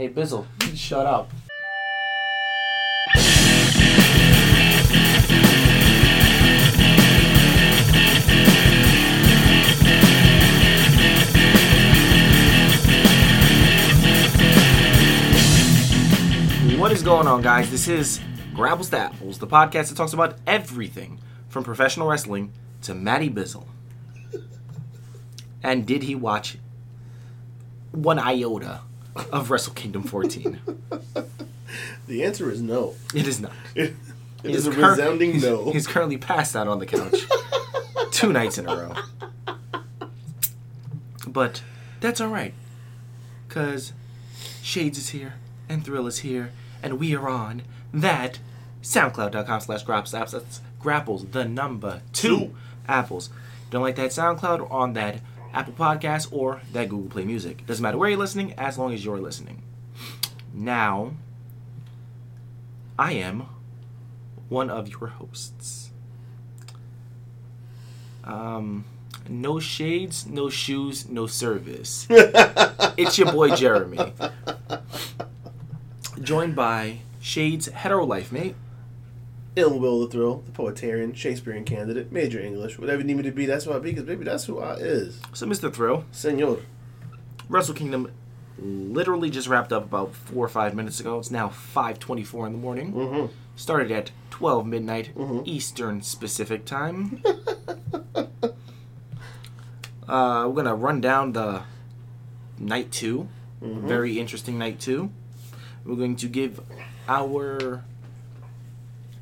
Hey, Bizzle, shut up. What is going on, guys? This is Grapple Apples, the podcast that talks about everything from professional wrestling to Matty Bizzle. And did he watch one iota of Wrestle Kingdom 14? The answer is no. It is not. It He's is a cur- resounding no. He's currently passed out on the couch two nights in a row. But that's all right, cause Shades is here and Thrill is here, and we are on that SoundCloud.com slash Grapples That's Grapples, the number two, Two. apples. Don't like that SoundCloud or on that Apple Podcast or that Google Play Music. Doesn't matter where you're listening, as long as you're listening. Now, I am one of your hosts. Um, no shades, no shoes, no service. it's your boy Jeremy. Joined by Shades Hetero Life Mate. Ill Will the Thrill, the poetarian, Shakespearean candidate, major English, whatever you need me to be, that's what I be, because baby, that's who I is. So, Mr. Thrill, Senor. Wrestle Kingdom literally just wrapped up about four or five minutes ago. It's now 5:24 in the morning. Mm-hmm. Started at 12 midnight Mhm. Eastern Specific Time. uh, we're gonna run down the night 2 Mhm. Very interesting night two. We're going to give our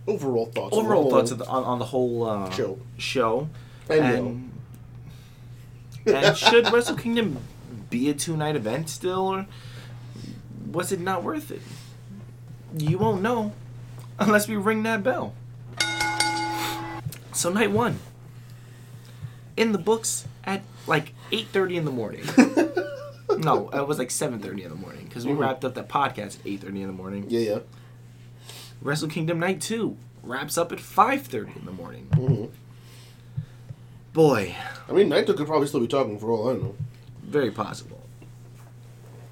Overall thoughts. overall whole thoughts of the, on, on the whole uh, show. show. And And, and should Wrestle Kingdom be a two night event still, or was it not worth it? You won't know unless we ring that bell. So night one, in the books at like eight thirty in the morning. no, it was like seven thirty in the morning because we Mhm. wrapped up that podcast at eight thirty in the morning. Yeah, yeah. Wrestle Kingdom Night Two wraps up at five thirty in the morning. hmm Boy, I mean, Naito could probably still be talking for all I know. very possible.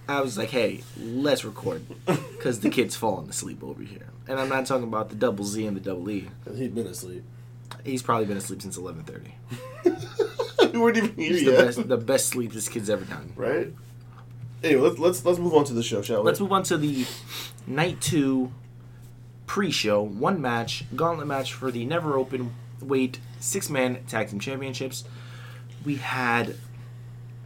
I was like, hey, let's record because the kid's falling asleep over here. And I'm not talking about the double Z and the double E. He'd been asleep. He's probably been asleep since 11:30. we weren't even here He's yet. the best, the best sleep this kid's ever done. Right? Anyway, let's, let's, let's move on to the show, shall we? Let's move on to the night two pre-show one match gauntlet match for the never open weight six man tag team championships. We had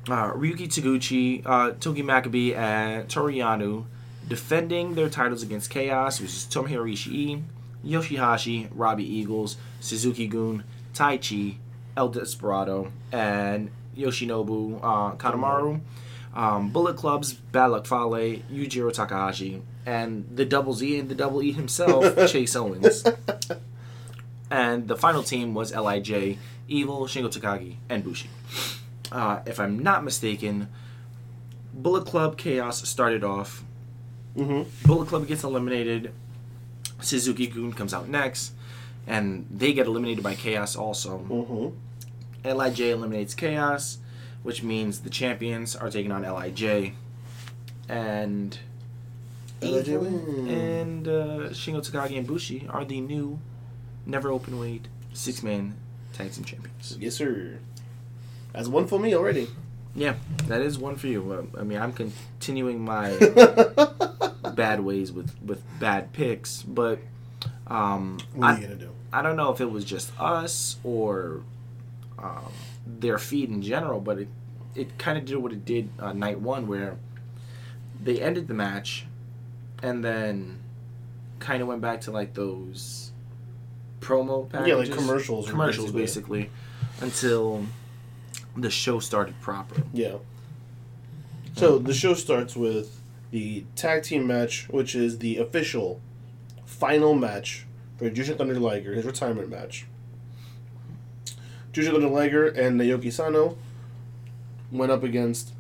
uh, Ryusuke Taguchi, uh, Togi Makabe, and Toru Yano defending their titles against Chaos, which is Tomohiro Ishii, Yoshihashi, Robbie Eagles, Suzuki Gun, Taichi, El Desperado, and Yoshinobu uh, Kanemaru. Um, Bullet Club's Bad Luck Fale, Yujiro Takahashi, and the Double Z and the Double E himself, Chase Owens. And the final team was Lij, Evil, Shingo Takagi, and Bushi. Uh, if I'm not mistaken, Bullet Club Chaos started off. hmm Bullet Club gets eliminated. Suzuki Gun comes out next, and they get eliminated by Chaos also. hmm Lij eliminates Chaos, which means the champions are taking on Lij, and LIJ and uh, Shingo Takagi and Bushi are the new never open weight six man tag team champions. Yes, sir. That's one for me already. Yeah, that is one for you. I mean, I'm continuing my bad ways with with bad picks, but um, What are I, you gonna do? I don't know if it was just us or um, their feed in general, but it it kind of did what it did uh, night one, where they ended the match and then kind of went back to like those promo packages, Yeah, like commercials commercials basically. basically, until the show started proper. Yeah. So the show starts with the tag team match, which is the official final match for Jushin Thunder Liger, his retirement match. Jushin Thunder Liger and Naoki Sano went up against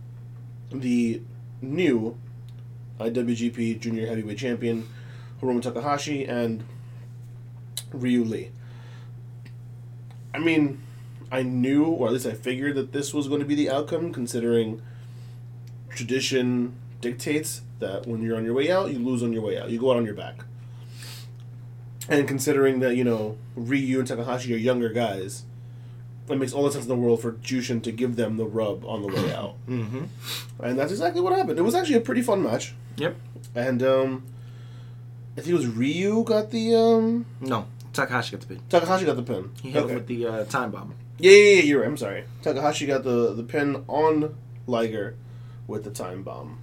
the new IWGP Junior Heavyweight Champion Hiromu Takahashi and Ryu Lee. I mean, I knew, or at least I figured that this was going to be the outcome, considering tradition, dictates that when you're on your way out, you lose on your way out. You go out on your back. And considering that you know Ryu and Takahashi are younger guys, it makes all the sense in the world for Jushin to give them the rub on the way out. Mm-hmm. And that's exactly what happened. It was actually a pretty fun match. Yep. And um, I think it was Ryu got the um, No, Takahashi got the pin. Takahashi got the pin. He hit Okay. him with the uh, time bomb. Yeah, yeah, yeah, you're right. I'm sorry. Takahashi got the the pin on Liger with the time bomb.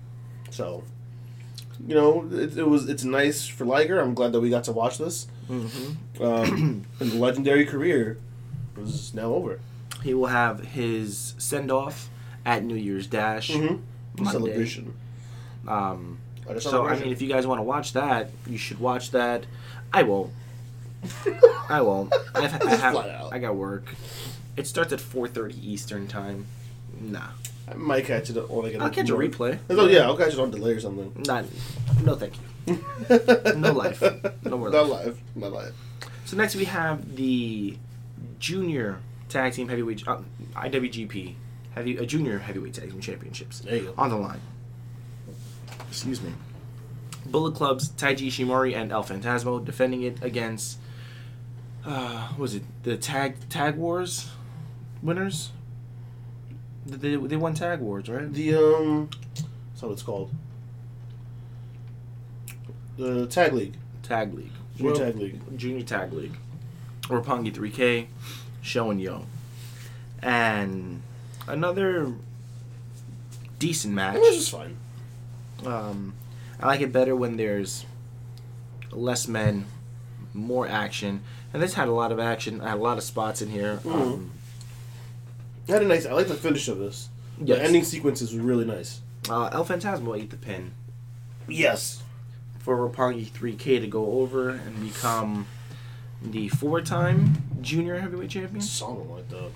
So, you know, it, it was it's nice for Liger. I'm glad that we got to watch this. Mm-hmm. Um, the legendary career was now over. He will have his send off at New Year's Dash. Mm-hmm. Celebration. Um, so I mean, if you guys want to watch that, you should watch that. I won't. I won't. I've, I, have. I got work. It starts at 4:30 Eastern time. Nah, I might catch it or like I'll catch a replay. Oh yeah, I'll catch it on delay or something. Not, no, thank you. No life. No more Not life. Not live. So next we have the junior tag team heavyweight uh, IWGP heavy uh, junior heavyweight tag team championships There you go. on the line. Excuse me. Bullet Club's Taiji Ishimori and El Fantasmo defending it against uh what was it the tag tag wars winners? They, they won tag wars, right? The um, that's what it's called. The tag league, Tag League. junior Well, tag league. Junior Tag League. Roppongi 3K, Show and Yo. And another decent match. It was just fine. Um, I like it better when there's less men, more action. And this had a lot of action. I had a lot of spots in here. Mhm. Um, It had a nice. I like the finish of this. yes. The ending sequences was really nice. uh, El Fantasmo ate the pin Yes. for Roppongi 3K to go over and become the four-time junior heavyweight champion. Something like that.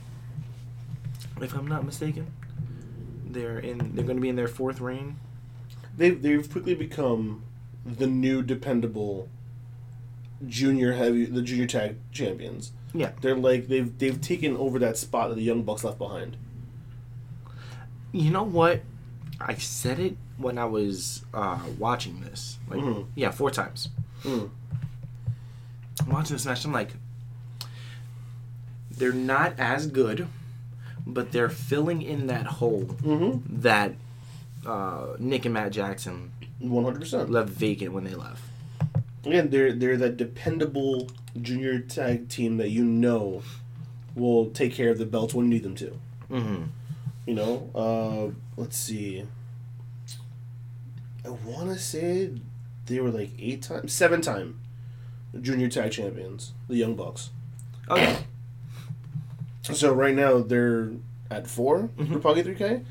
if I'm not mistaken. They're in. They're going to be in their fourth reign. They've they've quickly become the new dependable junior heavy the junior tag champions. Yeah. They're like they've they've taken over that spot that the young bucks left behind. You know what? I said it when I was uh, watching this. Like, Mhm. yeah, four times. Mm. Watching this match. I'm like, they're not as good, but they're filling in that hole Mm-hmm. that uh, Nick and Matt Jackson One hundred percent. left vacant when they left. Again, they're they're that dependable junior tag team that you know will take care of the belts when you need them to. Mm-hmm. You know, uh, let's see. I want to say they were like eight times, seven time junior tag champions, the Young Bucks. Okay. So right now they're at 4 Mhm. for Roppongi 3K.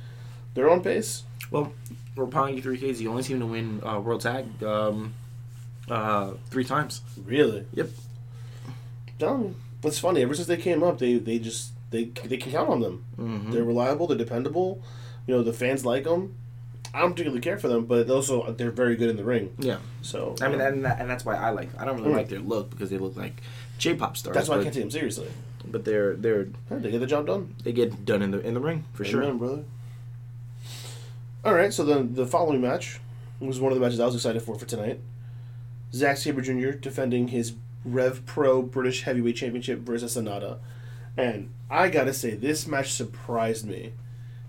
They're on pace. Well, Roppongi 3K is the only team to win uh, World Tag um, uh, three times. Really? Yep. You. It's funny. Ever since they came up, they they just they they can count on them. Mm-hmm. They're reliable. They're dependable. You know the fans like them. I don't particularly care for them, but also they're very good in the ring. Yeah. So I mean, know, and, that, and that's why I like. I don't really Mm. like their look because they look like J-pop stars. that's why I can't take them seriously. But they're they're Hey, they get the job done. they get done in the in the ring for Amen, sure. brother. All right, so then the following match was one of the matches I was excited for for tonight. Zack Sabre Jr. defending his Rev Pro British Heavyweight Championship versus Sanada, and I gotta say this match surprised me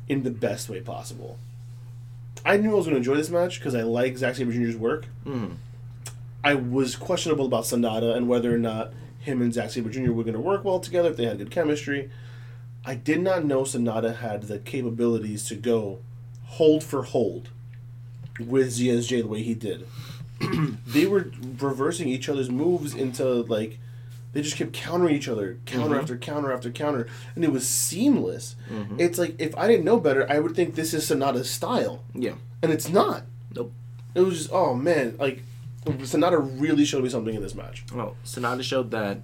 in the best way possible. I knew I was gonna enjoy this match because I like Zack Sabre Jr.'s work. Mm. I was questionable about Sanada and whether or not him and Zack Sabre Jr. were going to work well together, if they had good chemistry. I did not know Sanada had the capabilities to go hold for hold with ZSJ the way he did. they were reversing each other's moves into like they just kept countering each other, counter Mhm. after counter after counter, and it was seamless. Mhm. It's like if I didn't know better, I would think this is Sanada's style, Yeah. and it's not. Nope. It was just oh man, like Sanada really showed me something in this match. Well, Sanada showed that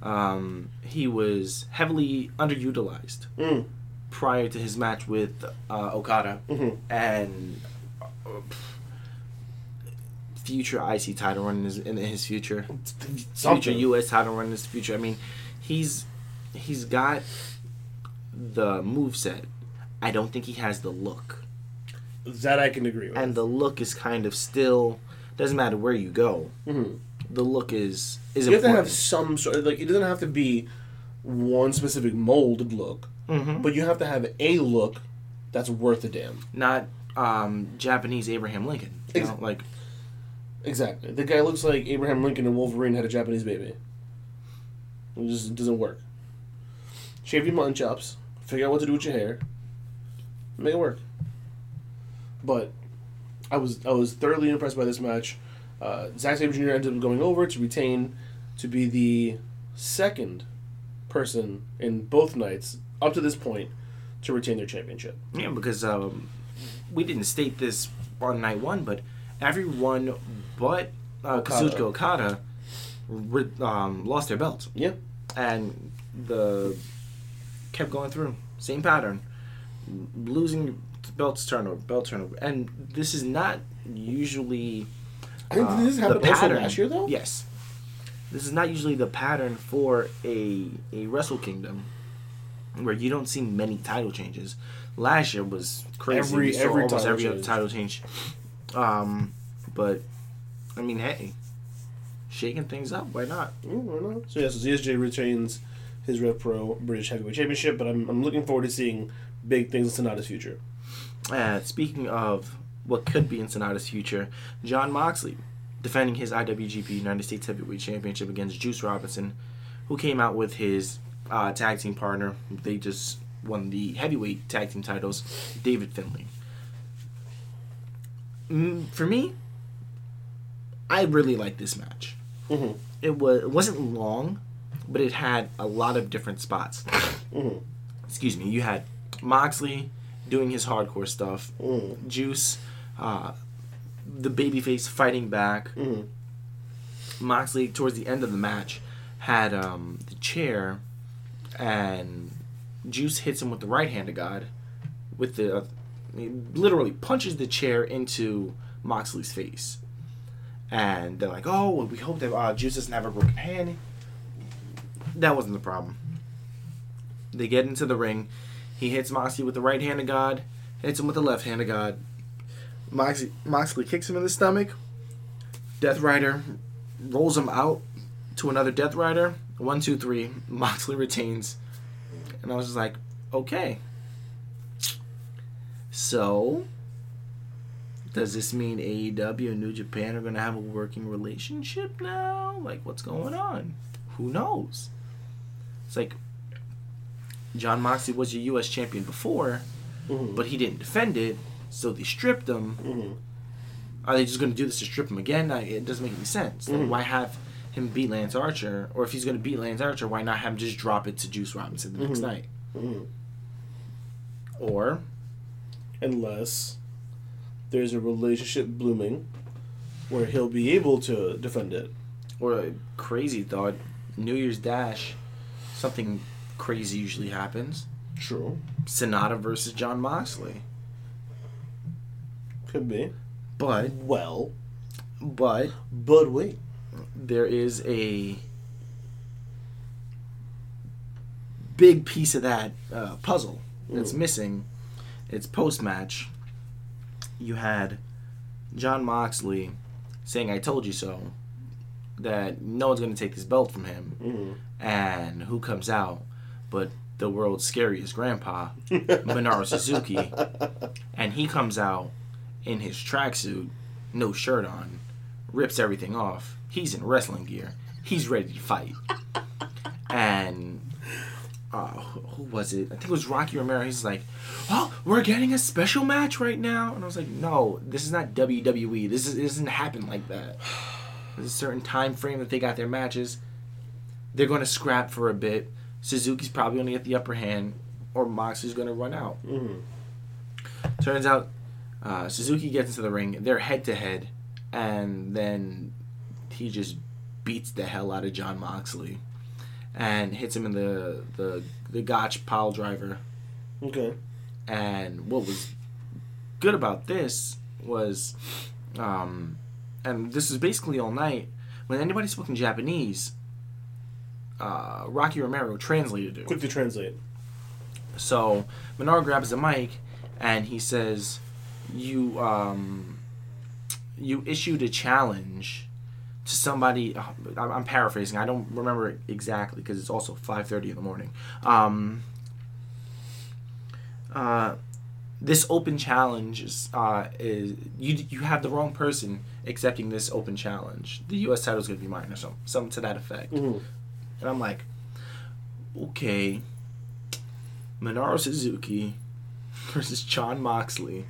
um, he was heavily underutilized Mm. prior to his match with uh, Okada Mhm. and uh, future IC title run in his, in his future. Future U.S. title run in his future. I mean, he's he's got the move set. I don't think he has the look. That I can agree with. and the look is kind of still doesn't matter where you go. Mhm. The look is is you have to have some sort of like it doesn't have to be one specific molded look, Mhm. but you have to have a look that's worth a damn. not um, Japanese Abraham Lincoln. You Ex- know, like Exactly. The guy looks like Abraham Lincoln and Wolverine had a Japanese baby. It just doesn't work. Shave your mutton chops. Figure out what to do with your hair. Make it work. But I was I was thoroughly impressed by this match. Uh, Zack Sabre Jr. ended up going over to retain to be the second person in both nights up to this point to retain their championship. yeah, because um, we didn't state this on night one, but everyone but uh, Okada. Kazuchika Okada re- um, lost their belts. Yeah. and the kept going through same pattern losing belts turnover belt turnover and this is not usually I think uh, this the happened also pattern. last year though. yes this is not usually the pattern for a a wrestle kingdom where you don't see many title changes last year was crazy Every- We saw every almost title every other change. title change um but i mean hey shaking things up why not Ooh, why not? So yeah, so ZSJ retains his Rev Pro British Heavyweight Championship, but I'm, I'm looking forward to seeing big things in Sanada's future. Uh, speaking of what could be in Sanada's future, Jon Moxley defending his IWGP United States Heavyweight Championship against Juice Robinson, who came out with his uh, tag team partner. They just won the heavyweight tag team titles, David Finlay. For me, I really like this match. Mm-hmm. It was it wasn't long, but it had a lot of different spots. Mm-hmm. Excuse me. You had Moxley doing his hardcore stuff. Mm-hmm. Juice, uh, the babyface fighting back. Mm-hmm. Moxley, towards the end of the match, had um, the chair, and Juice hits him with the right hand of God, with the, uh, he literally punches the chair into Moxley's face, and they're like, "Oh, well, we hope that uh, Juice doesn't have a broken hand." That wasn't the problem. They get into the ring. He hits Moxley with the right hand of God, hits him with the left hand of God. Moxley, Moxley kicks him in the stomach. Death Rider rolls him out to another Death Rider. One, two, three. Moxley retains. And I was just like, okay. So, does this mean AEW and New Japan are going to have a working relationship now? Like, what's going on? Who knows? It's like, Jon Moxley was your U.S. champion before, Mm-hmm. but he didn't defend it, so they stripped him. Mm-hmm. Are they just going to do this to strip him again? Like, it doesn't make any sense. Like, Mhm. why have him beat Lance Archer? Or if he's going to beat Lance Archer, why not have him just drop it to Juice Robinson the next Mhm. night? Mm-hmm. Or Unless there's a relationship blooming where he'll be able to defend it. or a crazy thought, New Year's Dash, something crazy usually happens. True. Sanada versus Jon Moxley. Could be. But Well, but but wait. there is a big piece of that uh, puzzle that's Mm. missing. It's post match. You had Jon Moxley saying, I told you so, that no one's going to take this belt from him. Mm-hmm. And who comes out but the world's scariest grandpa, Minoru Suzuki. And he comes out in his tracksuit, no shirt on, rips everything off. He's in wrestling gear. He's ready to fight. And uh, who who was it? I think it was Rocky Romero. He's like, "Oh, we're getting a special match right now," and I was like, "No, this is not WWE. This is it doesn't happen like that. There's a certain time frame that they got their matches. They're going to scrap for a bit. Suzuki's probably going to get the upper hand, or Moxley's going to run out." Mm-hmm. Turns out uh, Suzuki gets into the ring. They're head to head, and then he just beats the hell out of Jon Moxley and hits him in the the the Gotch pile driver. Okay. And what was good about this was, um, and this is basically all night. When anybody spoke in Japanese, uh, Rocky Romero translated it. Quick to translate. So Minoru grabs the mic and he says, you um, you issued a challenge to somebody. I'm paraphrasing. I don't remember it exactly because it's also 5:30 in the morning. Um, uh, this open challenge is, uh, is you you have the wrong person accepting this open challenge. The U.S. title is going to be mine or something, something to that effect. Mhm. And I'm like, okay, Minoru Suzuki versus Jon Moxley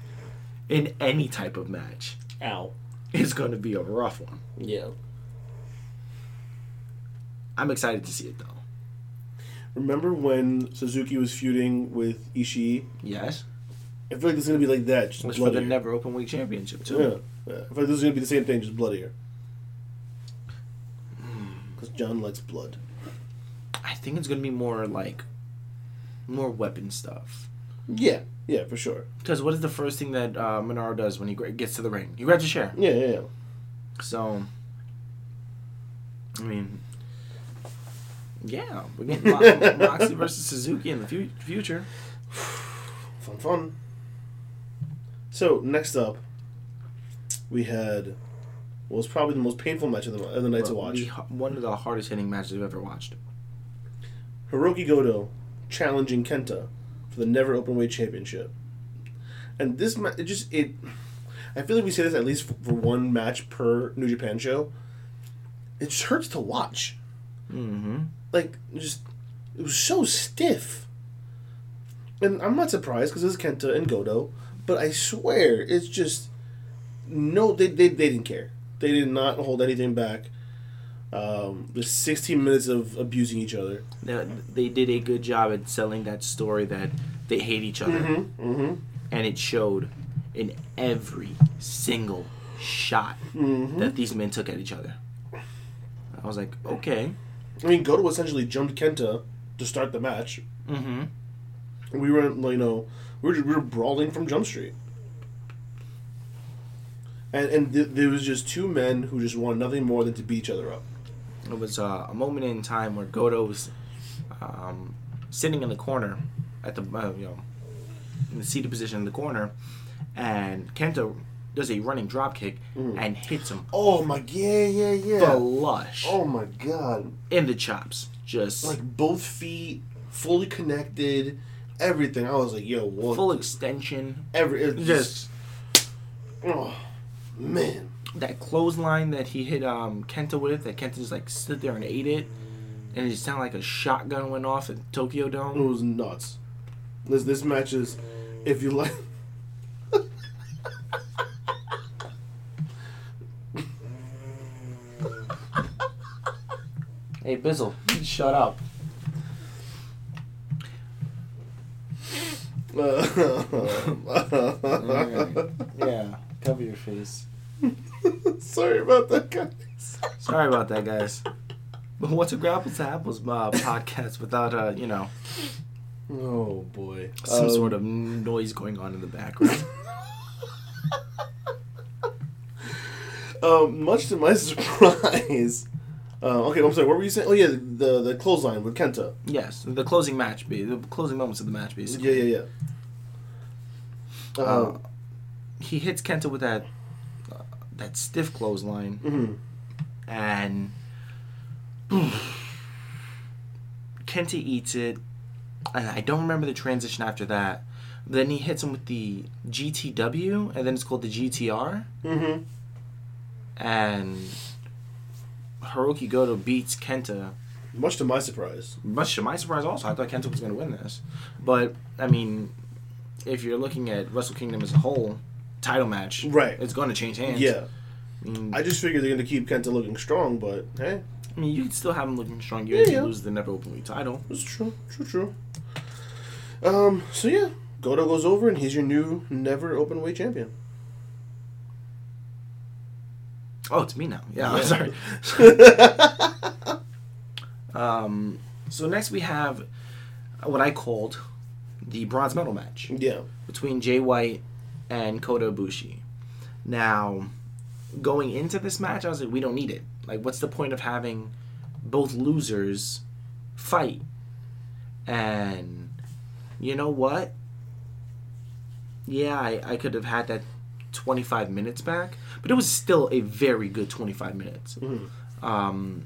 in any type of match Ow. is going to be a rough one. Yeah. I'm excited to see it though. Remember when Suzuki was feuding with Ishii? Yes, I feel like it's gonna be like that, just was for the bloodier. Never Open Weight Championship too. Yeah. yeah. I feel like this is gonna be the same thing, just bloodier. Because Jon likes blood. I think it's going to be more like more weapon stuff. Yeah. Yeah, for sure. Because what is the first thing that uh, Minoru does when he gets to the ring? He grabs a chair. Yeah, yeah, yeah. So, I mean, yeah, we're getting Mo- Moxley versus Suzuki in the fu- future. Fun, fun. So next up, we had what was probably the most painful match of the of the night to watch. The- one of the hardest hitting matches I've ever watched. Hiroki Goto challenging Kenta for the Never Openweight Championship. And this match, it just it. I feel like we say this at least for, for one match per New Japan show. It just hurts to watch. Mm-hmm. Like just, it was so stiff. And I'm not surprised because it's Kenta and Goto, but I swear it's just no. They they, they didn't care. They did not hold anything back. Um, there's 16 minutes of abusing each other. They, they did a good job at selling that story that they hate each other, Mm-hmm. and it showed in every single shot Mm-hmm. that these men took at each other. I was like, okay. I mean, Goto essentially jumped Kenta to start the match. Mm-hmm. We were, you know, we were, we were brawling from Jump Street. And and th- there was just two men who just wanted nothing more than to beat each other up. It was uh, a moment in time where Goto was um, sitting in the corner at the uh, you know in the seated position in the corner, and Kenta does a running drop kick Mm. and hits him Oh my, yeah, yeah, yeah. flush Oh my god. in the chops. Just Like both feet fully connected, everything. I was like, yo, what? full extension. every it Just oh man. that clothesline that he hit um, Kenta with, that Kenta just like stood there and ate it, and it just sounded like a shotgun went off at Tokyo Dome. It Dome. was nuts. This this match is, if you like. Hey Bizzle, shut up. Yeah, cover your face. Sorry about that, guys. Sorry about that, guys. But what's a Grapples to Apples uh, podcast without uh, you know, Oh boy. some Um, sort of noise going on in the background? Um, much to my surprise. Uh, okay, I'm sorry. What were you saying? Oh yeah, the the clothesline with Kenta. yes, the closing match, be the closing moments of the match, basically. Yeah, yeah, yeah. Uh, Uh, he hits Kenta with that uh, that stiff clothesline, mhm. and Kenta eats it. And I don't remember the transition after that. Then he hits him with the GTW, and then it's called the GTR. Mhm. And Hiroki Goto beats Kenta. Much to my surprise. Much to my surprise, also, I thought Kenta was going to win this. But I mean, if you're looking at Wrestle Kingdom as a whole, title match, Right. It's going to change hands. Yeah. I mean, I just figured they're gonna keep Kenta looking strong, but hey, I mean, you could still have him looking strong. You Yeah, yeah, yeah. lose the never openly title. it's true, true, true. Um. So yeah, Goto goes over, and he's your new never open weight champion. Oh, it's me now. Yeah, I'm sorry. um, so next we have what I called the bronze medal match Yeah. between Jay White and Kota Ibushi. Now, going into this match, I was like, we don't need it. Like, what's the point of having both losers fight? And you know what? yeah, I, I could have had that 25 minutes back, but it was still a very good 25 minutes. Mm-hmm. Um,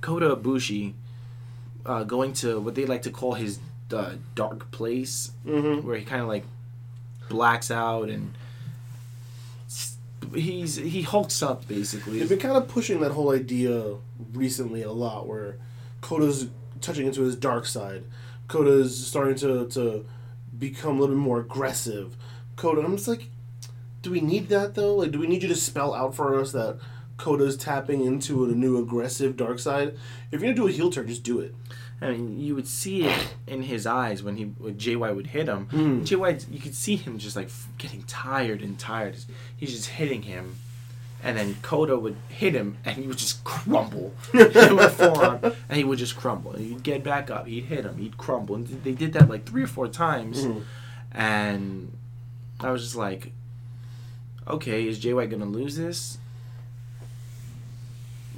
Kota Ibushi uh, going to what they like to call his uh, dark place, Mm-hmm. where he kind of like blacks out and he's he hulks up basically. They've been kind of pushing that whole idea recently a lot, where Kota's touching into his dark side. Kota's starting to, to become a little bit more aggressive. Kota, I'm just like, do we need that though? Like, do we need you to spell out for us that Kota's tapping into a new aggressive dark side? If you're gonna do a heel turn, just do it. I mean, you would see it in his eyes when he when JY would hit him. Mm. JY, you could see him just like getting tired and tired. He's just hitting him, and then Kota would hit him, and he would just crumble. a forearm, and he would just crumble. And he'd get back up. He'd hit him. He'd crumble. And they did that like three or four times, Mhm. and I was just like, okay, is JY gonna lose this?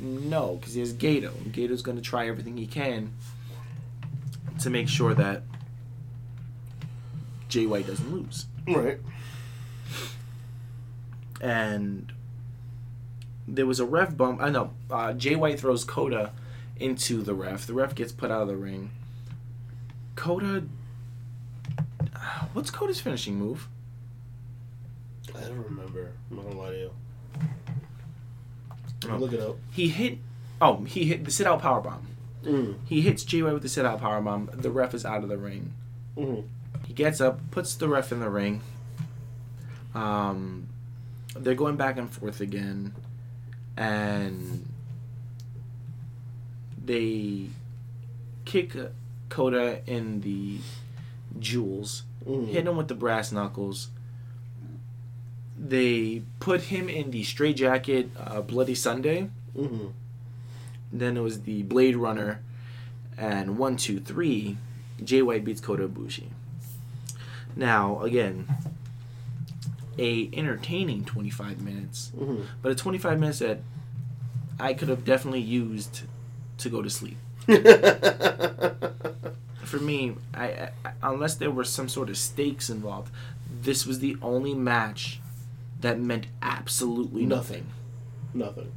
No, because he has Gedo. Gedo's gonna try everything he can to make sure that JY doesn't lose. Right. And there was a ref bump. I know. Uh, Jay White throws Kota into the ref. The ref gets put out of the ring. Kota. What's Kota's finishing move? I don't remember. I'm not gonna lie to you. Oh. Look it up. He hit. Oh, he hit the sit out power bomb. Mm. He hits Jay White with the sit out power bomb. The ref is out of the ring. hmm He gets up, puts the ref in the ring. Um, they're going back and forth again, and they kick Kota in the jewels, Mhm. hit him with the brass knuckles. They put him in the straitjacket uh, Bloody Sunday. hmm Then it was the Blade Runner, and one, two, three. Jay White beats Kota Ibushi. Now again, a entertaining twenty five minutes, hmm but a twenty five minutes that I could have definitely used to go to sleep. For me, I, I unless there were some sort of stakes involved, this was the only match that meant absolutely nothing. Nothing.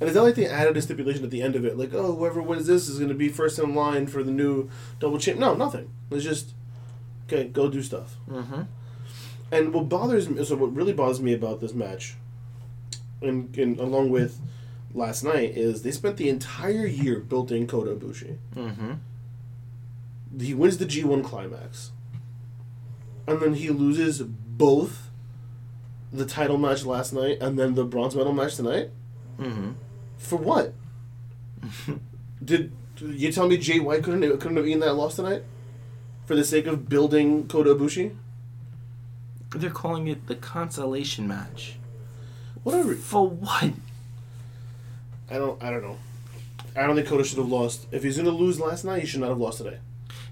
And it's not like they added a stipulation at the end of it, like, oh, whoever wins this is going to be first in line for the new double champ. No, nothing. It's just, okay, go do stuff. Mm-hmm. And what bothers me, so what really bothers me about this match, and, and along with last night, is they spent the entire year building Kota Ibushi. Mm-hmm. He wins the G1 climax. And then he loses both the title match last night and then the bronze medal match tonight? Mm-hmm. For what? Did you tell me Jay White couldn't couldn't have eaten that loss tonight? For the sake of building Kota Ibushi? They're calling it the consolation match. Whatever. For what? I don't I don't know. I don't think Kota should have lost. If he's gonna lose last night, he should not have lost today.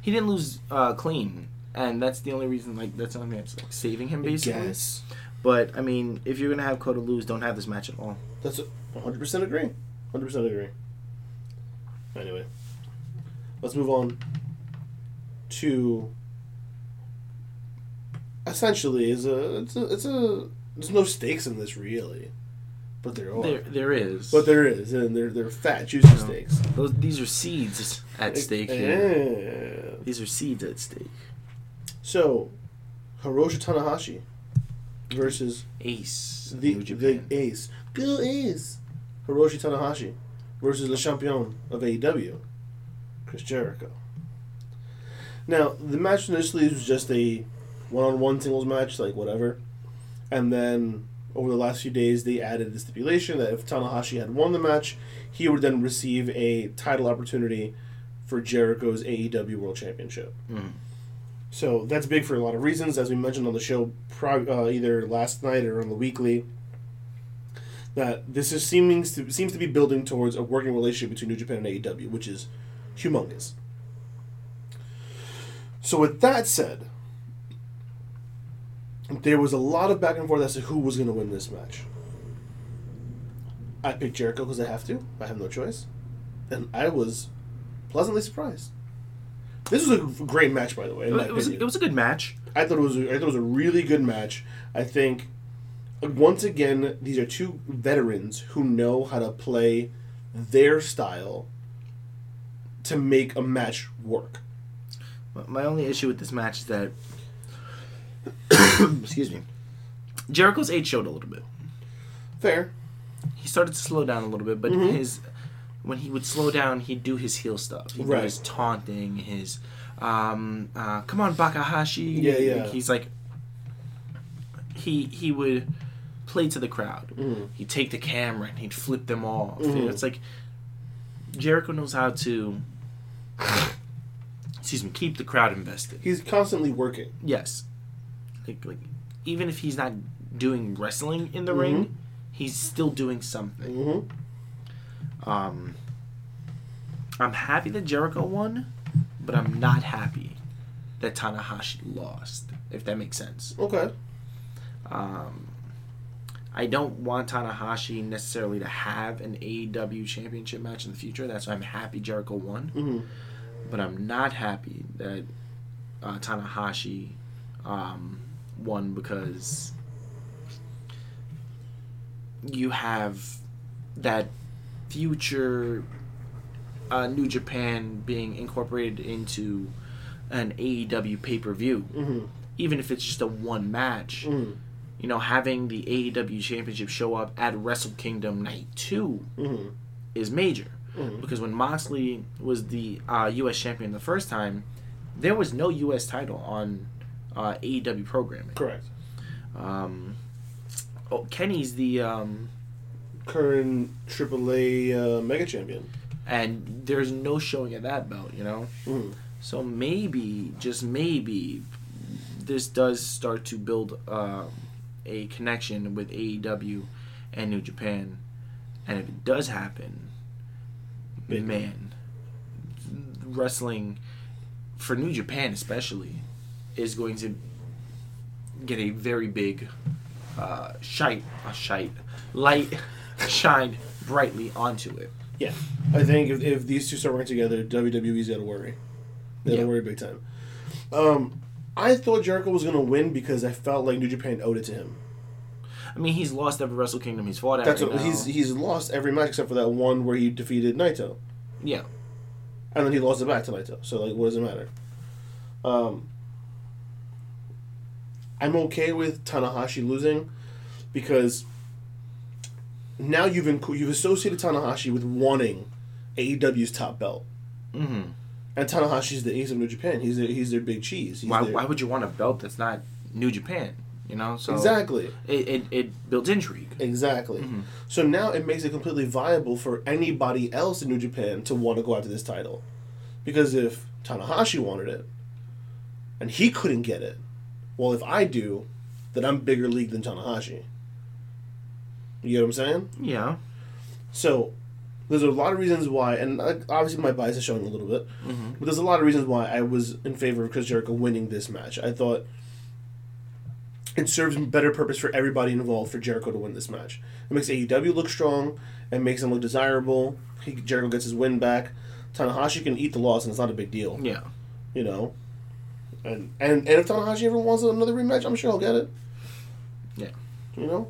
He didn't lose uh, clean, and that's the only reason. Like that's the only thing that's like saving him basically. Yes. But I mean, if you're gonna have Kota lose, don't have this match at all. That's one hundred percent agree. Hundred percent agree. Anyway. Let's move on to essentially is a it's a it's a there's no stakes in this really. But there are. There, there is. But there is, and they're they're fat, juicy No. steaks. Those, these are seeds at stake here. Yeah. These are seeds at stake. So, Hiroshi Tanahashi versus Ace. the the ace. Go ace. Hiroshi Tanahashi versus Le Champion of AEW, Chris Jericho. Now, the match initially was just a one-on-one singles match, like whatever, and then over the last few days they added the stipulation that if Tanahashi had won the match, he would then receive a title opportunity for Jericho's AEW World Championship. Mm. So that's big for a lot of reasons, as we mentioned on the show, uh, either last night or on the weekly. That this is seeming to, seems to be building towards a working relationship between New Japan and AEW, which is humongous. So with that said, there was a lot of back and forth as to who was going to win this match. I picked Jericho because I have to. I have no choice, and I was pleasantly surprised. This was a great match, by the way. It was, it was a good match. I thought it was a, I thought it was a really good match. I think uh, once again these are two veterans who know how to play their style to make a match work. My only issue with this match is that, excuse me, Jericho's age showed a little bit. Fair. He started to slow down a little bit, but Mhm. his when he would slow down, he'd do his heel stuff. He'd Right. do his taunting, his um, uh, come on Bakahashi. Yeah, yeah. He's like he he would play to the crowd. Mhm. He'd take the camera and he'd flip them off. Mhm. It's like Jericho knows how to excuse me, keep the crowd invested. He's constantly working. Yes. Like, like even if he's not doing wrestling in the Mhm. ring, he's still doing something. Mm-hmm. Um, I'm happy that Jericho won, but I'm not happy that Tanahashi lost. If that makes sense. Okay. Um, I don't want Tanahashi necessarily to have an AEW championship match in the future. That's why I'm happy Jericho won. Mm-hmm. But I'm not happy that uh, Tanahashi um, won because you have that future uh, New Japan being incorporated into an AEW pay per view, Mm-hmm. even if it's just a one match. Mm-hmm. You know, having the AEW championship show up at Wrestle Kingdom Night 2 Mm-hmm. is major. Mhm. Because when Moxley was the uh, U.S. champion the first time, there was no U.S. title on uh, AEW programming. Correct. Um, oh, Kenny's the um, Current AAA uh, Mega Champion. and there's no showing of that belt, you know. Mm-hmm. So maybe, just maybe, this does start to build uh, a connection with AEW and New Japan, and if it does happen, Big. man, wrestling for New Japan especially is going to get a very big uh, shite, a shite, light, shine brightly onto it. Yeah, I think if, if these two start working together, WWE's got to worry. They got to Yeah. worry big time. Um, I thought Jericho was gonna win because I felt like New Japan owed it to him. I mean, he's lost every Wrestle Kingdom he's fought at. That's right what, he's he's lost every match except for that one where he defeated Naito, yeah. and then he lost it back to Naito. So like, what does it matter? Um, I'm okay with Tanahashi losing because now you've inc- you've associated Tanahashi with wanting AEW's top belt. Mm-hmm. And Tanahashi's the ace of New Japan. He's their, he's their big cheese. He's Why, their- why would you want a belt that's not New Japan? You know, so exactly, it, it, it builds intrigue. exactly. Mhm. So now it makes it completely viable for anybody else in New Japan to want to go after this title, because if Tanahashi wanted it, and he couldn't get it, well, if I do, then I'm bigger league than Tanahashi. You get what I'm saying? Yeah. So there's a lot of reasons why, and obviously my bias is showing a little bit, Mm-hmm. but there's a lot of reasons why I was in favor of Chris Jericho winning this match. I thought it serves better purpose for everybody involved for Jericho to win this match. It makes AEW look strong and makes them look desirable. He, Jericho gets his win back. Tanahashi can eat the loss, and it's not a big deal, Yeah. you know. And and and if Tanahashi ever wants another rematch, I'm sure he'll get it. Yeah. You know.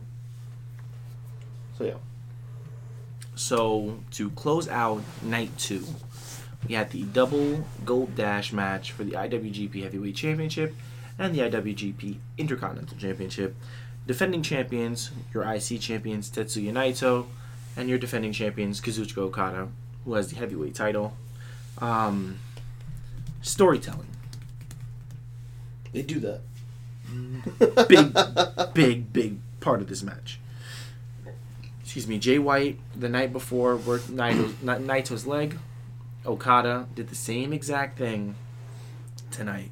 So yeah. So to close out night two, we had the double gold dash match for the IWGP Heavyweight Championship and the IWGP Intercontinental Championship. Defending champions, your IC champions Tetsuya Naito, and your defending champions Kazuchika Okada, who has the heavyweight title. Um, storytelling, They do that. big, big, big part of this match. Excuse me, Jay White the night before worked Naito's, Naito's leg. Okada did the same exact thing tonight,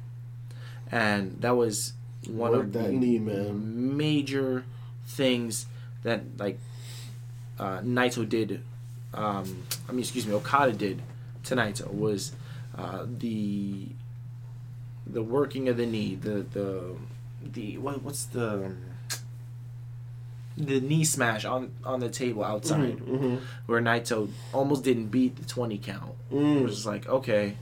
and that was one Work of that the knee, man. major things that like uh, Naito did. Um, I mean, excuse me, Okada did tonight was uh, the the working of the knee, the the the what, what's the the knee smash on on the table outside Mm-hmm. where Naito almost didn't beat the twenty count. It Mm. was just like okay,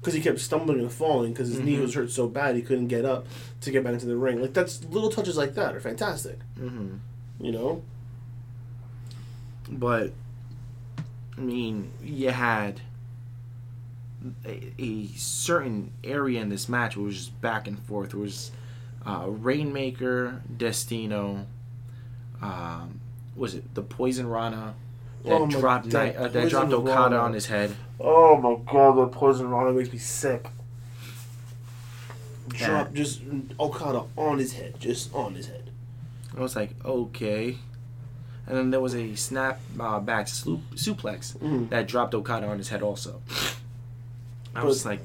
because he kept stumbling and falling because his knee Mhm. was hurt so bad he couldn't get up to get back into the ring. Like that's little touches like that are fantastic. Mm-hmm. You know. But I mean, you had a, a certain area in this match where it was just back and forth. It was uh, Rainmaker, Destino. Um, was it the Poison Rana that Oh dropped that uh, that dropped Okada Rana. on his head? Oh my god, that poison Rana makes me sick. Drop just Okada on his head, just on his head. I was like, okay. And then there was a snap uh, back sloop, suplex Mhm. that dropped Okada on his head also. I But- was like,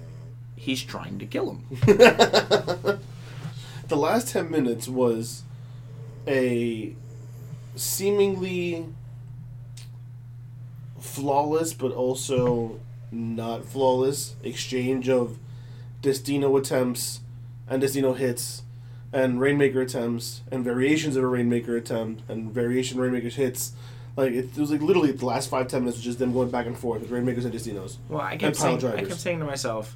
he's trying to kill him. the last 10 minutes was a seemingly flawless but also not flawless exchange of Destino attempts and Destino hits and Rainmaker attempts and variations of a Rainmaker attempt and variation Rainmaker's hits. Like it, it was like literally the last five ten minutes was just them going back and forth with Rainmakers and Destinos. Well, I kept saying, I kept saying to myself,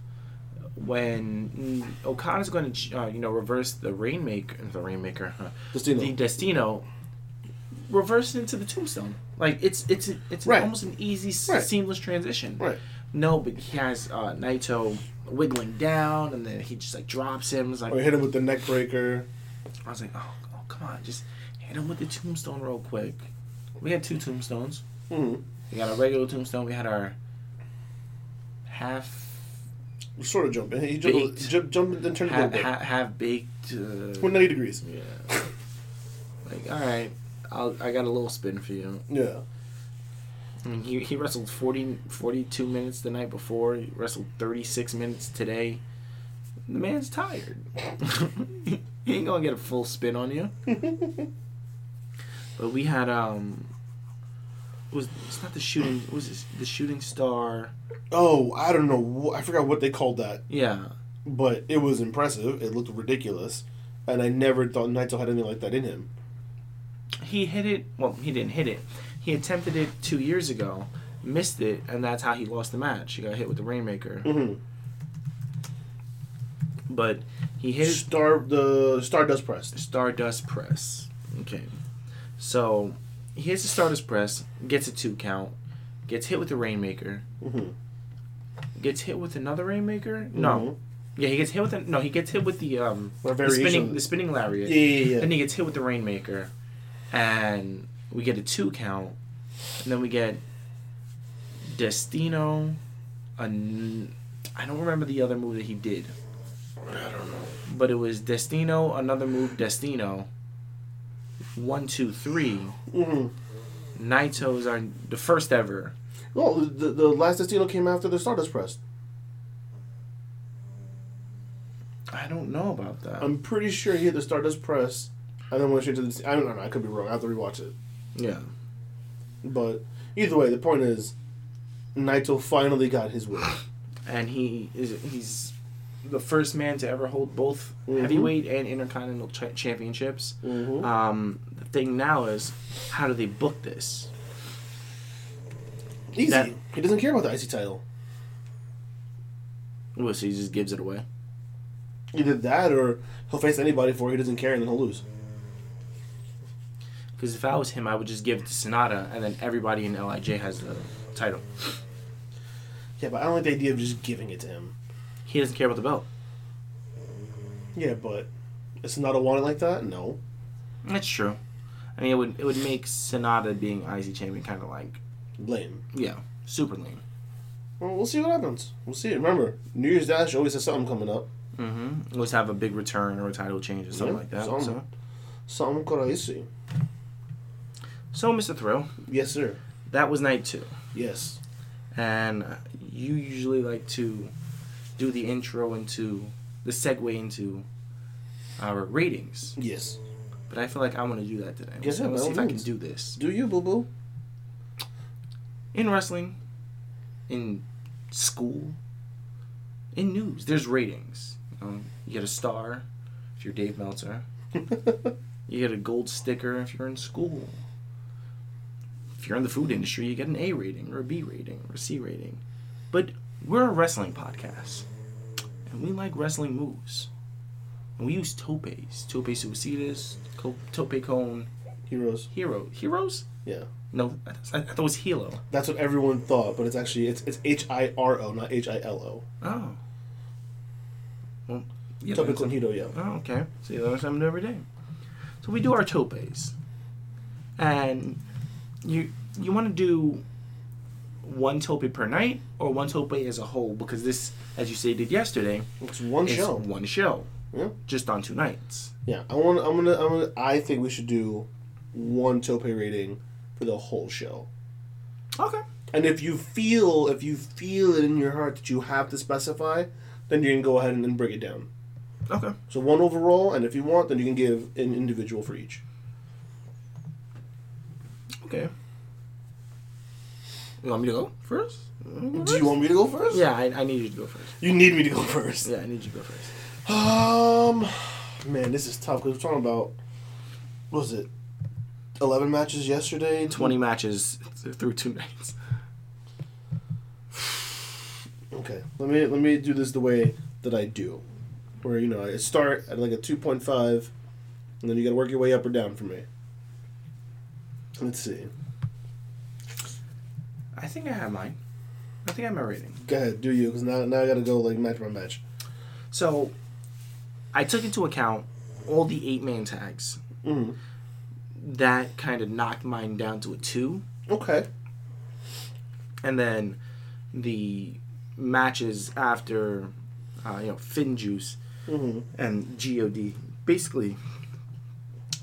when Okada's going to, uh, you know, reverse the Rainmaker, the Rainmaker, huh, Destino. the Destino, reverse it into the Tombstone. Like it's it's it's Right. almost an easy, Right. seamless transition. Right. No, but he has uh, Naito wiggling down, and then he just like drops him. It's like or hit him with the neck breaker. I was like, oh, oh, come on, just hit him with the Tombstone real quick. We had two Tombstones. hmm We got a regular Tombstone. We had our half We Sort of jumping. He jumped, jumped, jumped and turned a half, little bit. half, half baked. Uh, 190 degrees. yeah. Like, all right, I'll, I got a little spin for you. Yeah. I mean, he, he wrestled 40, 42 minutes the night before. He wrestled 36 minutes today. The man's tired. he ain't gonna get a full spin on you. But we had um, was it's not the shooting? Was it the shooting star? Oh, I don't know. I forgot what they called that, Yeah, but it was impressive. It looked ridiculous, and I never thought Naito had anything like that in him. He hit it. Well, he didn't hit it. He attempted it two years ago, missed it, and that's how he lost the match. He got hit with the rainmaker. Mm-hmm. But he hit it Star the Stardust press. Stardust press. Okay. So he hits the Stardust press, gets a two count, gets hit with the Rainmaker, Mm-hmm. gets hit with another Rainmaker. No. Yeah, he gets hit with the, no, he gets hit with the um the spinning the spinning lariat. Yeah, yeah, yeah. Then he gets hit with the Rainmaker, and we get a two count, and then we get Destino. An, I don't remember the other move that he did, I don't know. but it was Destino, another move, Destino. One, two, three. Mm-hmm. Naito's are the first ever. Well, the, the last Destino came after the Stardust press. I don't know about that. I'm pretty sure he hit the Stardust press, and then went straight to the. I don't know. I could be wrong. I have to rewatch it. yeah. But either way, the point is, Naito finally got his win. and he is he's the first man to ever hold both Mhm. heavyweight and intercontinental ch- championships. Mm-hmm. Um, the thing now is, how do they book this? Easy. that- he doesn't care about the IC title. Well, so he just gives it away. Either that, or he'll face anybody for it. He doesn't care, and then he'll lose. Because if I was him, I would just give it to Sanada, and then everybody in Lij has the title. Yeah, but I don't like the idea of just giving it to him. He doesn't care about the belt. Yeah, but it's not a want it like that. No. That's true. I mean, it would it would make Sanada being IC champion kind of like Lame. yeah, super lame. Well, we'll see what happens. We'll see. Remember, New Year's Dash always has something coming up. Mm-hmm. Let's have a big return or a title change or something Yeah, like that. something. So, Something crazy. So Mr. Thrill, Yes, sir. that was night two. Yes. and uh, you usually like to do the intro into the segue into our ratings Yes. but i feel like i want to do that today Yes, so let's see if all i can do this Do you, boo boo? in wrestling in school in news there's ratings you get a star if you're dave meltzer you get a gold sticker if you're in school if you're in the food industry you get an a rating or a b rating or a c rating but we're a wrestling podcast and we like wrestling moves. And we use topes, tope suicidas, tope con, Heroes. hero, heroes. Yeah. No, I, I thought it was hilo. That's what everyone thought, but it's actually it's it's H I R O, not H I L O. Oh. Well, yeah. Tope that's con hiro, yeah. Oh, okay. See, learn something every day. So we do our topes, and you you want to do one tope per night or one tope as a whole because this, as you stated yesterday, It's one is show. one show, Yeah. just on two nights. Yeah. I want. I'm gonna. I'm gonna. I think we should do one tope rating for the whole show. Okay. And if you feel if you feel it in your heart that you have to specify, then you can go ahead and, and break it down. Okay. So one overall, and if you want, then you can give an individual for each. Okay. You want me to go first? Do you want me to go first? Yeah, I, I need you to go first. You need me to go first. Yeah, I need you to go first. Um, man, this is tough because we're talking about what was it, eleven matches yesterday? 20 matches through two nights. Okay, let me let me do this the way that I do, where you know I start at like a two point five, and then you got to work your way up or down for me. Let's see. I think I have mine. I think I have my rating. Go ahead, do you? Because now now I got to go like match by match. So, I took into account all the eight man tags. hmm That kind of knocked mine down to a two. Okay. And then the matches after, uh, you know, Fin Juice hmm and God. Basically,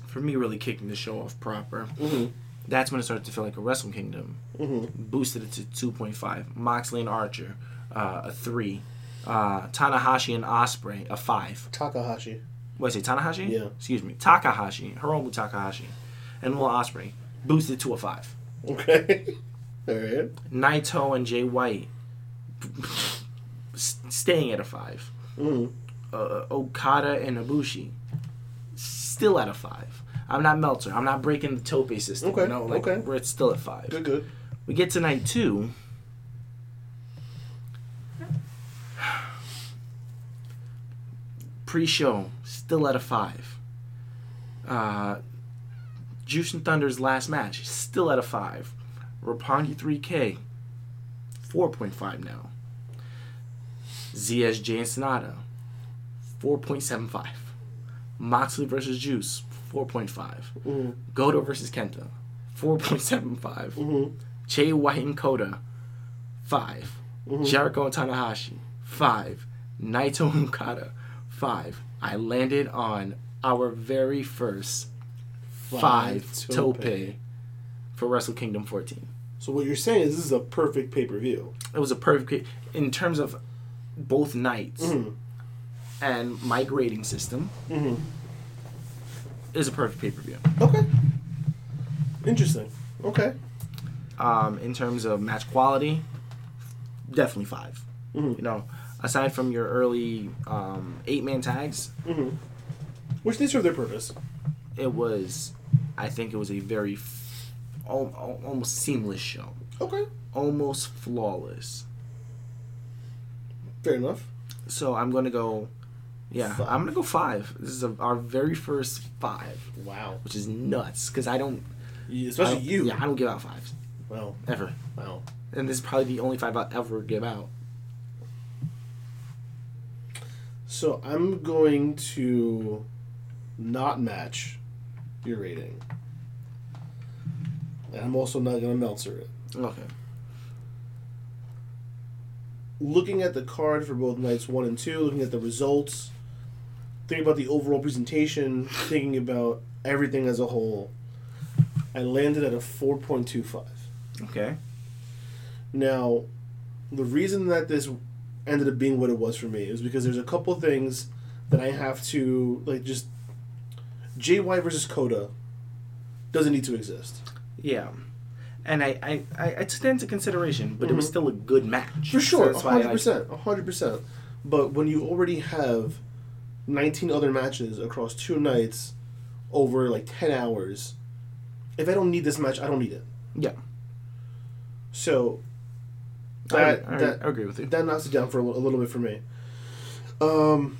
for me, really kicking the show off proper. hmm That's when it started to feel like a Wrestle Kingdom. hmm Boosted it to 2.5. Moxley and Archer, uh, a 3. Uh, Tanahashi and Ospreay, a 5. Takahashi. What did I say, Tanahashi? Yeah. Excuse me. Takahashi. Hiromu Takahashi. And Will Ospreay. Boosted to a 5. Okay. All right. Naito and Jay White staying at a 5. hmm Uh, Okada and Ibushi still at a 5. I'm not Meltzer. I'm not breaking the tope system. Okay, You know, like, okay. Where it's still at 5. Good. Good. We get to night two. Pre-show, still at a five. Uh, Jushin Thunder's last match, still at a five. Roppongi 3K, 4.5 now. ZSJ and Sanada, 4.75. Moxley versus Juice, 4.5. hmm Goto versus Kenta, 4.75. hmm Jay White and Kota, 5. Mhm. Jericho and Tanahashi, 5. Naito and Okada, 5. I landed on our very first 5 tope for Wrestle Kingdom 14. So what you're saying is this is a perfect pay per view. It was a perfect, in terms of both nights hmm and my grading system, hmm it was a perfect pay per view. Okay. Interesting. Okay. Um, in terms of match quality, definitely 5. hmm You know, aside from your early um, eight man tags, hmm Which they serve their purpose. it was i think it was a very f- al- al- almost seamless show Okay. almost flawless Fair enough. so i'm gonna go yeah Five. i'm gonna go five this is a, our very first five Wow. which is nuts because i don't I Especially don't- you. yeah i don't give out fives Wow. ever Wow. and this is probably the only five i'll ever give out So I'm going to not match your rating. And I'm also not going to Meltzer it. okay Looking at the card for both nights one and two, looking at the results, thinking about the overall presentation, thinking about everything as a whole, I landed at a 4.25. okay Now, the reason that this ended up being what it was for me is because there's a couple things that I have to like just JY versus Kota doesn't need to exist. yeah and I, I, I, I took that into consideration, but it was Mhm. still a good match. For sure, that's why I- hundred percent, hundred percent. But when you already have nineteen other matches across two nights over like ten hours, if I don't need this match, I don't need it. Yeah. So I, that I, that I agree with you. that knocks it down for a, a little bit for me. Um,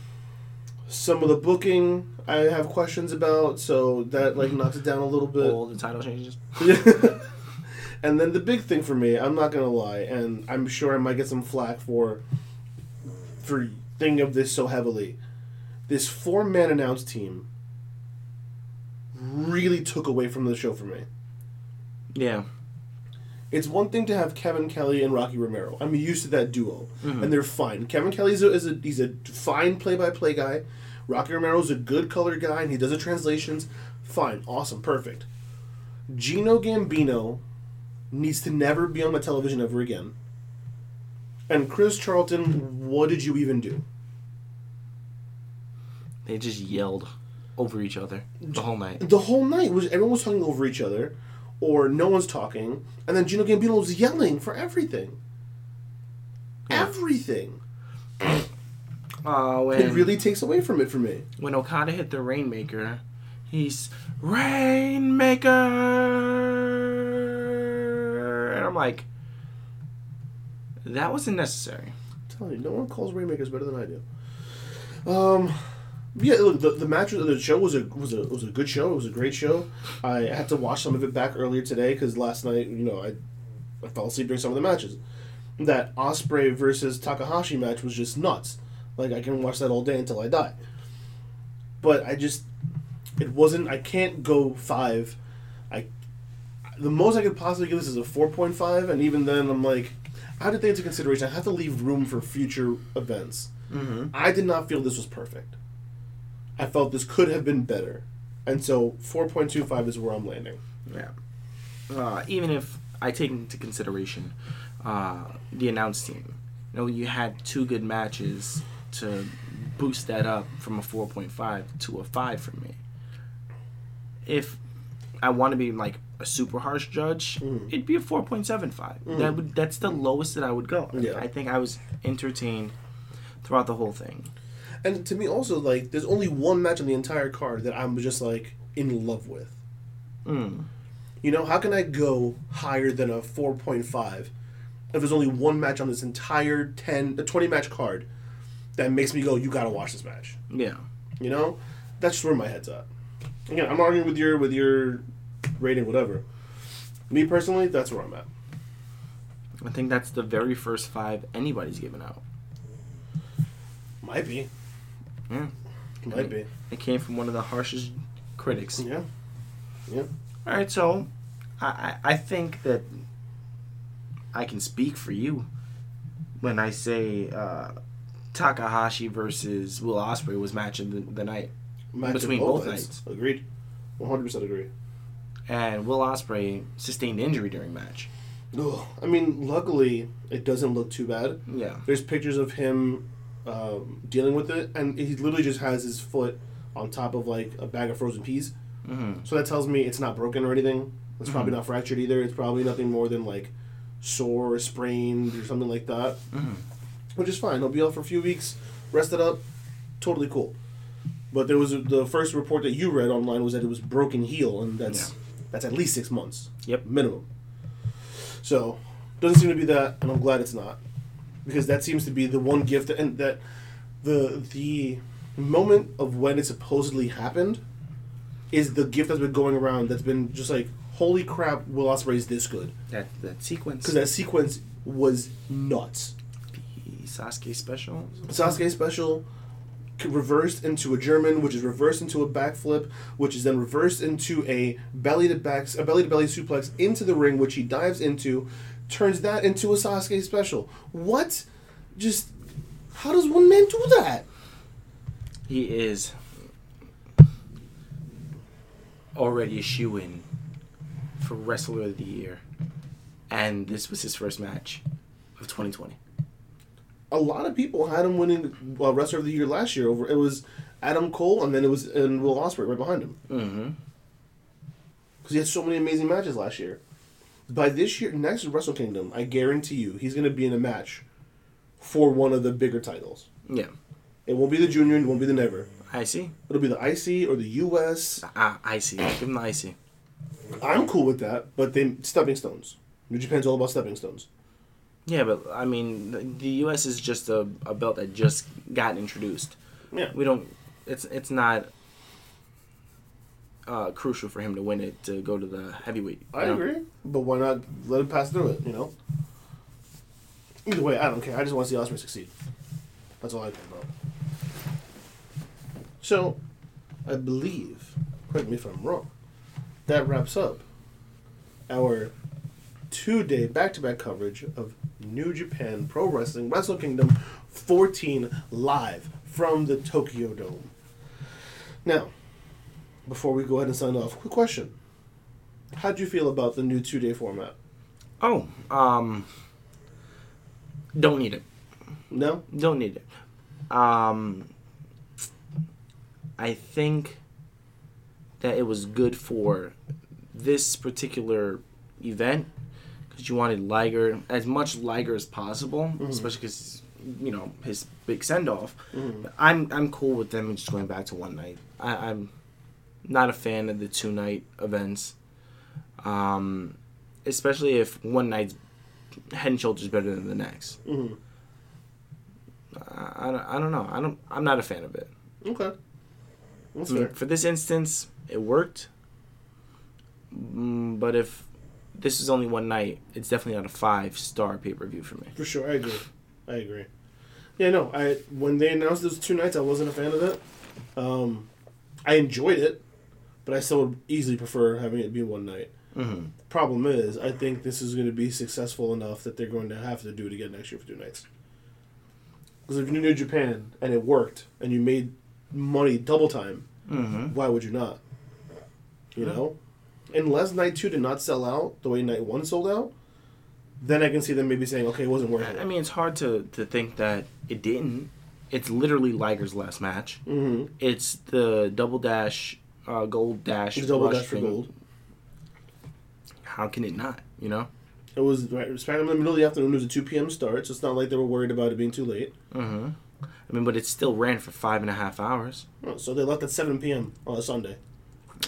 some of the booking I have questions about, so that like knocks it down a little bit. All the title changes. and then the big thing for me, I'm not gonna lie, and I'm sure I might get some flack for for thinking of this so heavily. This four man announced team really took away from the show for me. Yeah. It's one thing to have Kevin Kelly and Rocky Romero. I'm used to that duo, Mhm. and they're fine. Kevin Kelly is a, is a he's a fine play by play guy. Rocky Romero's a good color guy, and he does the translations. Fine, awesome, perfect. Gino Gambino needs to never be on the television ever again. And Chris Charlton, what did you even do? They just yelled over each other the whole night. The whole night was everyone was talking over each other, or no one's talking, and then Gino Gambino was yelling for everything. Yeah. Everything. Oh, It really takes away from it for me. when Okada hit the Rainmaker, he's Rainmaker, and I'm like, that wasn't necessary. I'm telling you, no one calls Rainmakers better than I do. Um, yeah, look, the, the match, the show was a was a was a good show. It was a great show. I had to watch some of it back earlier today because last night, you know, I I fell asleep during some of the matches. That Ospreay versus Takahashi match was just nuts. Like I can watch that all day until I die. But I just, it wasn't. I can't go five. I, the most I could possibly give this is a four point five, and even then, I'm like, I have to take into consideration. I have to leave room for future events. Mm-hmm. I did not feel this was perfect. I felt this could have been better, and so four point two five is where I'm landing. Yeah. Uh, even if I take into consideration uh, the announced team, you know, you had two good matches to boost that up from a 4.5 to a 5 for me. If I want to be like a super harsh judge, Mm. it'd be a 4.75. That would that's the lowest that I would go. Yeah. I think I was entertained throughout the whole thing. And to me, also like, there's only one match on the entire card that I'm just like in love with. Mm. You know, how can I go higher than a four point five if there's only one match on this entire 10, a 20 match card that makes me go, you gotta watch this match. Yeah. You know, that's just where my head's at. Again, I'm arguing with your with your rating, whatever. Me personally, that's where I'm at. I think that's the very first five anybody's given out. Might be, Yeah. might be. It came from one of the harshest critics. Yeah, yeah. All right, so I, I think that I can speak for you when I say uh, Takahashi versus Will Ospreay was match of the, the night, Match Between both nights. Agreed. One hundred percent agree. and Will Ospreay sustained injury during match. Ugh. I mean, luckily, it doesn't look too bad. Yeah, There's pictures of him um, dealing with it, and he literally just has his foot on top of like a bag of frozen peas. hmm So that tells me it's not broken or anything. It's probably not fractured either. It's probably nothing more than like sore or sprained or something like that, hmm which is fine. He'll be out for a few weeks, rested up, totally cool. But there was a, the first report that you read online was that it was broken heel, and that's Yeah. that's at least six months. Yep. minimum. So doesn't seem to be that, and I'm glad it's not, because that seems to be the one gift that, and that the the moment of when it supposedly happened is the gift that's been going around. That's been just like holy crap, Will Ospreay's this good that that sequence, because that sequence was nuts. the Sasuke special. Sasuke special reversed into a German, which is reversed into a backflip, which is then reversed into a belly to back, a belly to belly suplex into the ring, which he dives into, turns that into a Sasuke special. What? Just how does one man do that? He is already a shoe in for Wrestler of the Year, and this was his first match of 2020. A lot of people had him winning uh, Wrestler of the Year last year. Over it was Adam Cole, and then it was and Will Ospreay right behind him Mm-hmm. because he had so many amazing matches last year. By this year, next Wrestle Kingdom, I guarantee you, he's going to be in a match for one of the bigger titles. Yeah, It won't be the junior, it won't be the never. I see. It'll be the IC or the US. Ah, I see. Give him the icy. I'm cool with that, but they stepping stones. New Japan's all about stepping stones. Yeah, but I mean, the, the U.S. is just a, a belt that just got introduced. Yeah. We don't. It's it's not uh, crucial for him to win it to go to the heavyweight. I know? agree, but why not let him pass through it? You know. Either way, I don't care. I just want to see Ospreay succeed. That's all I care about. So, I believe, correct me if I'm wrong, that wraps up our two-day back-to-back coverage of New Japan Pro Wrestling Wrestle Kingdom 14 live from the Tokyo Dome. Now, before we go ahead and sign off, quick question. How'd you feel about the new two-day format? Oh, um, don't need it. No? Don't need it. Um, I think that it was good for this particular event because you wanted Liger as much Liger as possible, especially because you know his big send off. I'm I'm cool with them just going back to one night. I, I'm not a fan of the two night events, um, especially if one night's head and shoulders better than the next. Mhm. I, I, don't, I don't know. I don't. I'm not a fan of it. Okay. That's mean, fair. for this instance, it worked. Mm, but if this is only one night, it's definitely not a five star pay per view for me. For sure, I agree. I agree. Yeah, no, I when they announced those two nights, I wasn't a fan of it. Um, I enjoyed it, but I still would easily prefer having it be one night. Mm-hmm. Problem is, I think this is going to be successful enough that they're going to have to do it again next year for two nights. Because if you knew Japan and it worked and you made money double time, Mm-hmm. why would you not? You know, unless night two did not sell out the way night one sold out, then I can see them maybe saying, okay, it wasn't worth it. I mean, it's hard to, to think that it didn't. It's literally Liger's last match. mm-hmm. It's the double dash, uh, gold dash. It's double dash for gold. How can it not? You know. It was right, in the middle of the afternoon. It was a two p.m. start, so it's not like they were worried about it being too late. Mm-hmm. I mean, but it still ran for five and a half hours. Oh, So they left at seven p.m. on a Sunday.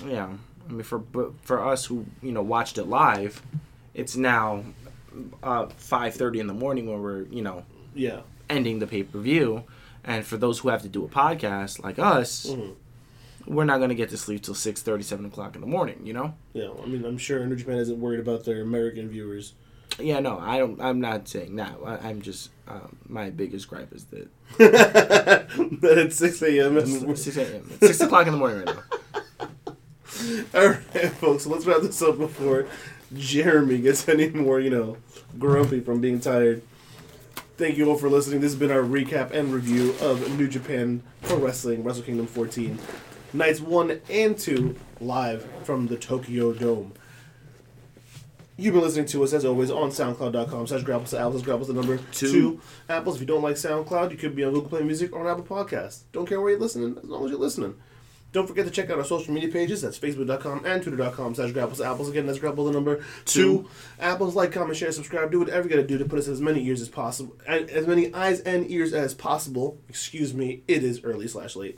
Yeah, I mean, for for us who you know watched it live, it's now uh, five thirty in the morning when we're you know Yeah. ending the pay per view, and for those who have to do a podcast like us, Mhm. We're not gonna get to sleep till six thirty, seven o'clock in the morning. You know? Yeah. I mean, I'm sure New Japan isn't worried about their American viewers. Yeah, no, I don't. I'm not saying that. I, I'm just um, my biggest gripe is that that it's six a.m. it's six a.m. It's six o'clock in the morning right now. All right, folks. So let's wrap this up before Jeremy gets any more, you know, grumpy from being tired. Thank you all for listening. This has been our recap and review of New Japan Pro Wrestling Wrestle Kingdom 14, nights one and two, live from the Tokyo Dome. You've been listening to us as always on SoundCloud.com slash Grapples to Apples. Grapples the number two. Two. Apples. If you don't like SoundCloud, you could be on Google Play Music or on Apple Podcasts. Don't care where you're listening, as long as you're listening. Don't forget to check out our social media pages. That's Facebook.com and Twitter.com slash Grapples to Apples. Again, that's Grapple the number two. Two. Apples, like, comment, share, subscribe. Do whatever you gotta do to put us as many ears as possible. and As many eyes and ears as possible. Excuse me, it is early slash late.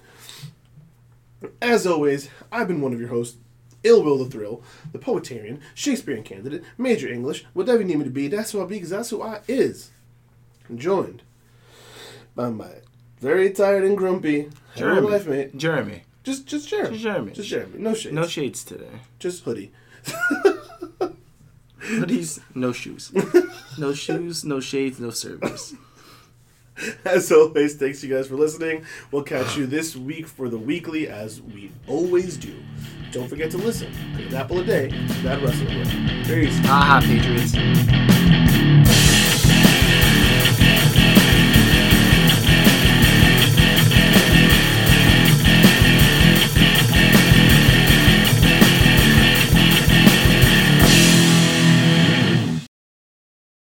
As always, I've been one of your hosts, Ill Will the Thrill, the Poetarian, Shakespearean candidate, Major English, whatever you need me to be, that's who I be, because that's who I is. Joined by my very tired and grumpy Jeremy. life mate. Jeremy, Just just Jeremy. Just Jeremy. Just Jeremy. No shades. no shades today. just hoodie. Hoodies, no shoes, no shoes, no shades, no service. As always, thanks you guys for listening. We'll catch you this week for the weekly, as we always do. Don't forget to listen. An apple a day, bad wrestling. Peace. Aha, Patriots.